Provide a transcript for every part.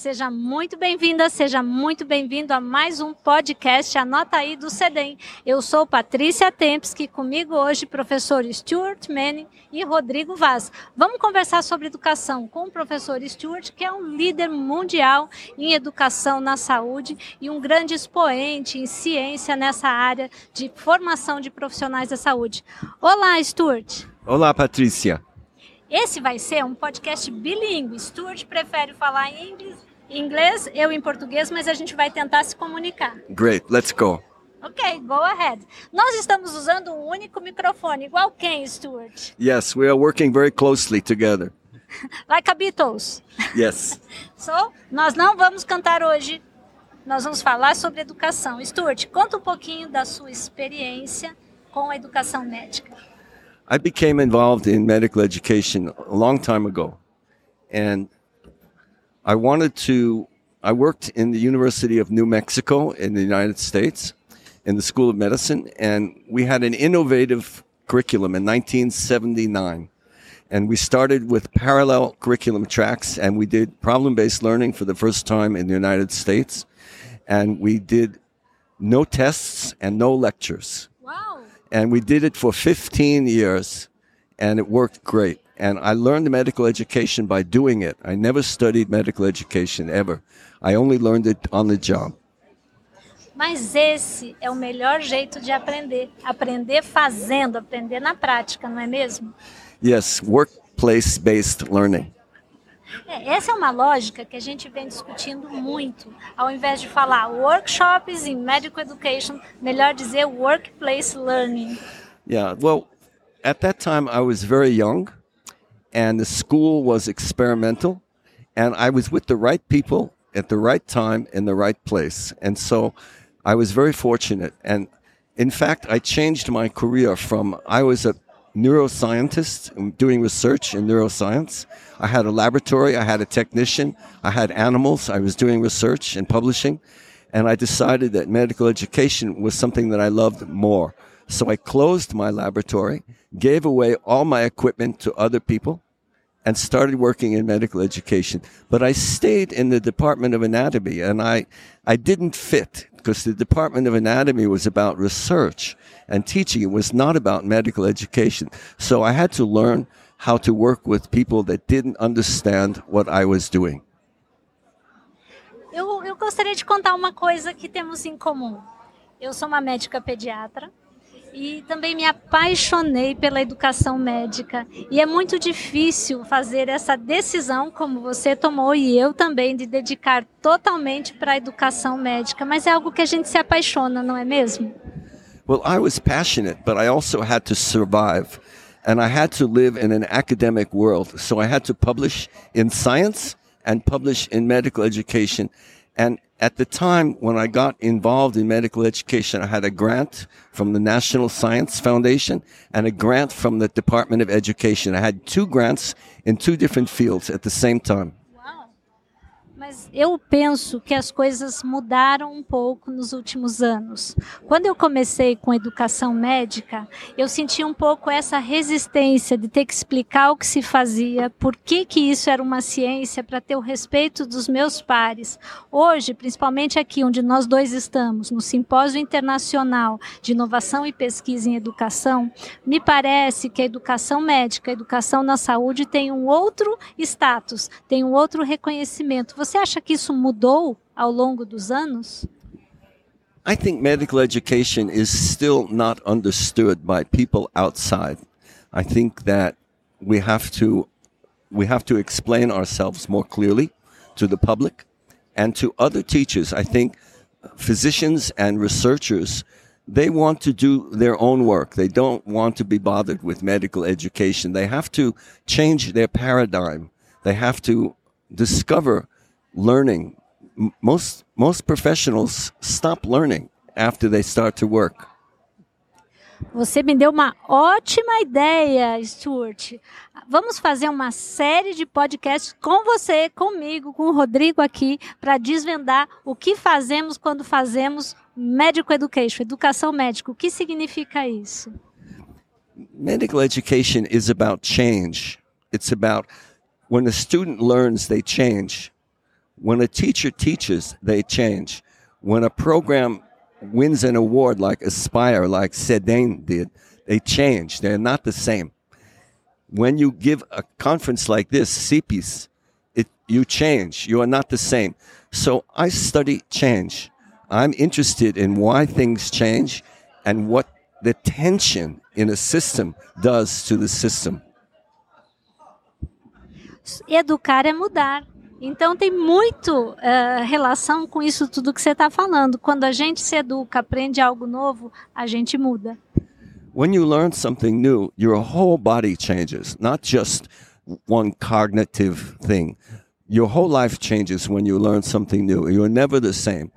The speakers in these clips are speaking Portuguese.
Seja muito bem-vinda, seja muito bem-vindo a mais um podcast Anota aí do CEDEM. Eu sou Patrícia Tempes, comigo hoje professor Stuart Manning e Rodrigo Vaz. Vamos conversar sobre educação com o professor Stuart, que é um líder mundial em educação na saúde e um grande expoente em ciência nessa área de formação de profissionais da saúde. Olá, Stuart. Olá, Patrícia. Esse vai ser um podcast bilíngue. Stuart prefere falar em inglês, eu em português, mas a gente vai tentar se comunicar. Great, let's go. Ok, go ahead. Nós estamos usando um único microfone, igual quem, Stuart? Yes, we are working very closely together. like a Beatles. Yes. so, nós não vamos cantar hoje. Nós vamos falar sobre educação. Stuart, conta um pouquinho da sua experiência com a educação médica. I became involved in medical education a long time ago. And I wanted to, I worked in the University of New Mexico in the United States in the School of Medicine. And we had an innovative curriculum in 1979. And we started with parallel curriculum tracks and we did problem based learning for the first time in the United States. And we did no tests and no lectures. And we did it for 15 years and it worked great. And I learned medical education by doing it. I never studied medical education ever. I only learned it on the job. Mas esse é o melhor jeito de aprender. Aprender fazendo, aprender na prática, não é mesmo? Yes, workplace based learning. É, essa é uma lógica que a gente vem discutindo muito. Ao invés de falar workshops in medical education, melhor dizer workplace learning. Yeah, well, at that time I was very young and the school was experimental and I was with the right people at the right time in the right place. And so I was very fortunate. And in fact, I changed my career from I was a neuroscientist um, doing research in neuroscience. I had a laboratory, I had a technician, I had animals, I was doing research and publishing, and I decided that medical education was something that I loved more. So I closed my laboratory, gave away all my equipment to other people, and started working in medical education. But I stayed in the Department of Anatomy and I, I didn't fit because the Department of Anatomy was about research and teaching. It was not about medical education. So I had to learn how to work with people that didn't understand what I was doing. Eu, eu gostaria de contar uma coisa que temos em comum. Eu sou uma médica pediatra e também me apaixonei pela educação médica. E é muito difícil fazer essa decisão, como você tomou e eu também, de dedicar totalmente para a educação médica. Mas é algo que a gente se apaixona, não é mesmo? Well, I was passionate, but I also had to survive. And I had to live in an academic world. So I had to publish in science and publish in medical education. And at the time when I got involved in medical education, I had a grant from the National Science Foundation and a grant from the Department of Education. I had two grants in two different fields at the same time. Mas eu penso que as coisas mudaram um pouco nos últimos anos. Quando eu comecei com educação médica, eu senti um pouco essa resistência de ter que explicar o que se fazia, por que, que isso era uma ciência, para ter o respeito dos meus pares. Hoje, principalmente aqui onde nós dois estamos, no Simpósio Internacional de Inovação e Pesquisa em Educação, me parece que a educação médica, a educação na saúde tem um outro status, tem um outro reconhecimento. Você acha que isso mudou ao longo dos anos? I think medical education is still not understood by people outside. I think that we have to we have to explain ourselves more clearly to the public and to other teachers. I think physicians and researchers they want to do their own work. They don't want to be bothered with medical education. They have to change their paradigm. They have to discover learning. Most most professionals stop learning after they start to work. Você me deu uma ótima ideia, Stuart. Vamos fazer uma série de podcasts com você, comigo, com o Rodrigo aqui, para desvendar o que fazemos quando fazemos medical education, educação médica. O que significa isso? Medical education is about change. It's about when a student learns, they change. When a teacher teaches, they change. When a program wins an award like Aspire, like Sedane did, they change. They're not the same. When you give a conference like this, CPIS, it, you change. You are not the same. So I study change. I'm interested in why things change and what the tension in a system does to the system. Educar é mudar. Então tem muito uh, relação com isso tudo que você está falando. Quando a gente se educa, aprende algo novo, a gente muda. When you learn something new, your whole body changes, not just one cognitive thing. Your whole life changes when you learn something new. You're never the same.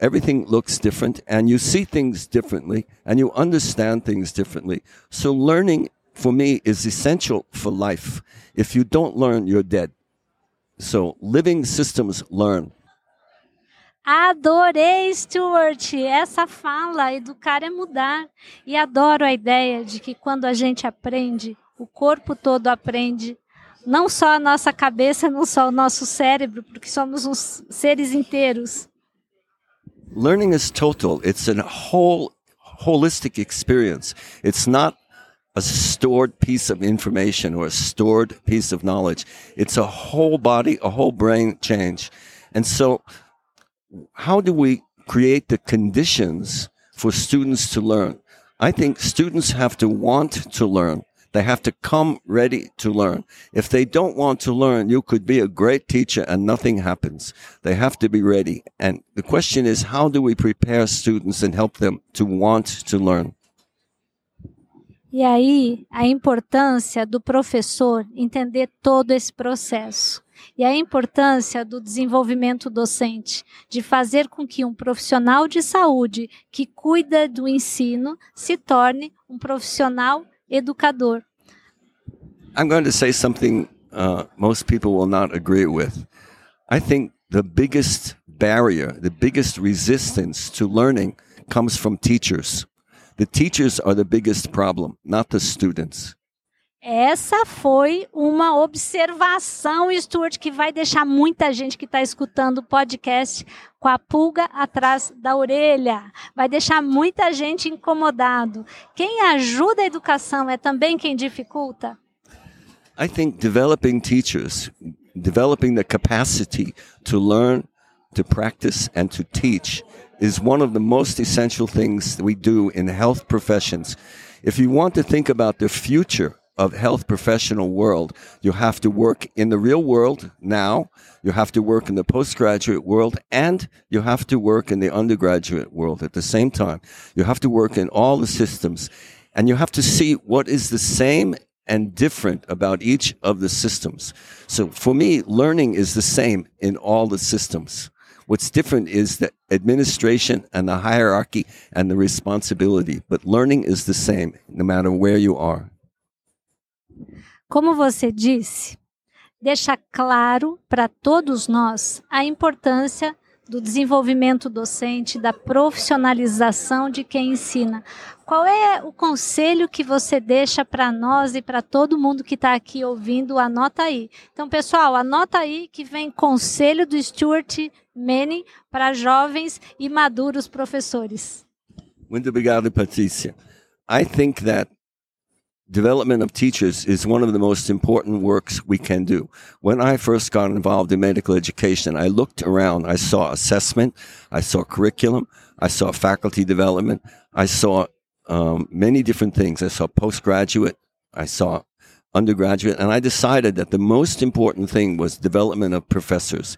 Everything looks different and you see things differently and you understand things differently. So learning for me is essential for life. If you don't learn, you're dead. So living systems learn. Adorei, Stuart, essa fala, educar é mudar. E adoro a ideia de que quando a gente aprende, o corpo todo aprende. Não só a nossa cabeça, não só o nosso cérebro, porque somos uns seres inteiros. Learning is total. It's a whole holistic experience. It's not a stored piece of information or a stored piece of knowledge. It's a whole body, a whole brain change. And so, how do we create the conditions for students to learn? I think students have to want to learn. They have to come ready to learn. If they don't want to learn, you could be a great teacher and nothing happens. They have to be ready. And the question is, how do we prepare students and help them to want to learn? E aí, a importância do professor entender todo esse processo. E a importância do desenvolvimento docente, de fazer com que um profissional de saúde que cuida do ensino se torne um profissional educador. I'm going to say something uh, most people will not agree with. I think the biggest barrier, the biggest resistance to learning comes from teachers. The teachers are the biggest problem, not the students. Essa foi uma observação, Stuart, que vai deixar muita gente que está escutando o podcast com a pulga atrás da orelha. Vai deixar muita gente incomodado. Quem ajuda a educação é também quem dificulta? I think developing teachers, developing the capacity to learn, to practice, and to teach is one of the most essential things we do in health professions. If you want to think about the future of health professional world, you have to work in the real world now, you have to work in the postgraduate world, and you have to work in the undergraduate world at the same time. You have to work in all the systems, and you have to see what is the same and different about each of the systems. So for me, learning is the same in all the systems. What's different is the administration and the hierarchy and the responsibility, but learning is the same no matter where you are. Como você disse, deixa claro para todos nós a importância do desenvolvimento docente, da profissionalização de quem ensina. Qual é o conselho que você deixa para nós e para todo mundo que está aqui ouvindo? Anota aí. Então, pessoal, anota aí que vem conselho do Stuart Manning para jovens e maduros professores. Muito obrigado, Patrícia. I think that development of teachers is one of the most important works we can do. When I first got involved in medical education, I looked around. I saw assessment. I saw curriculum. I saw faculty development. I saw um, many different things. I saw postgraduate. I saw undergraduate. And I decided that the most important thing was development of professors.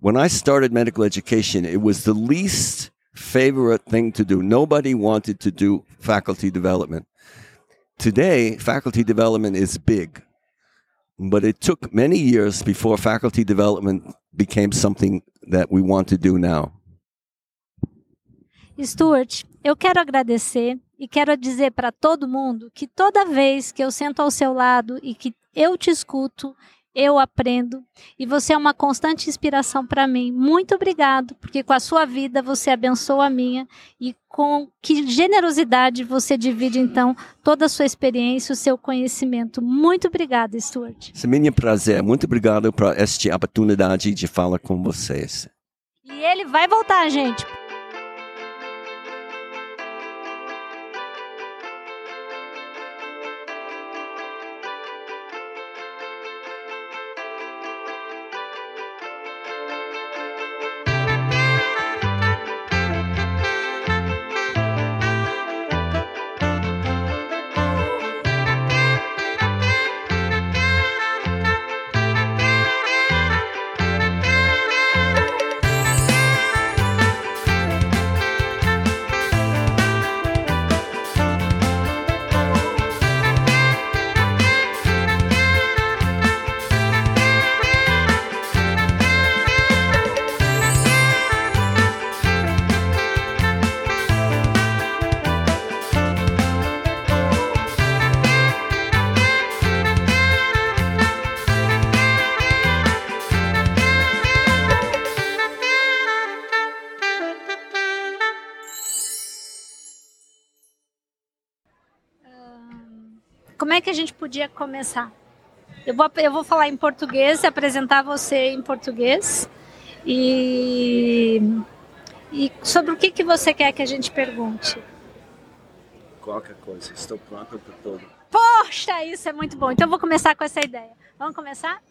When I started medical education, it was the least favorite thing to do. Nobody wanted to do faculty development. Today, faculty development is big, but it took many years before faculty development became something that we want to do now. Stuart, eu quero agradecer e quero dizer para todo mundo que toda vez que eu sento ao seu lado e que eu te escuto, eu aprendo e você é uma constante inspiração para mim. Muito obrigado, porque com a sua vida você abençoa a minha e com que generosidade você divide então toda a sua experiência, o seu conhecimento. Muito obrigada, Stuart. É meu prazer. Muito obrigado por esta oportunidade de falar com vocês. E ele vai voltar, gente. Como é que a gente podia começar? Eu vou, eu vou falar em português, apresentar você em português. E, e sobre o que, que você quer que a gente pergunte? Qualquer coisa, estou pronto para tudo. Poxa, isso é muito bom. Então eu vou começar com essa ideia. Vamos começar?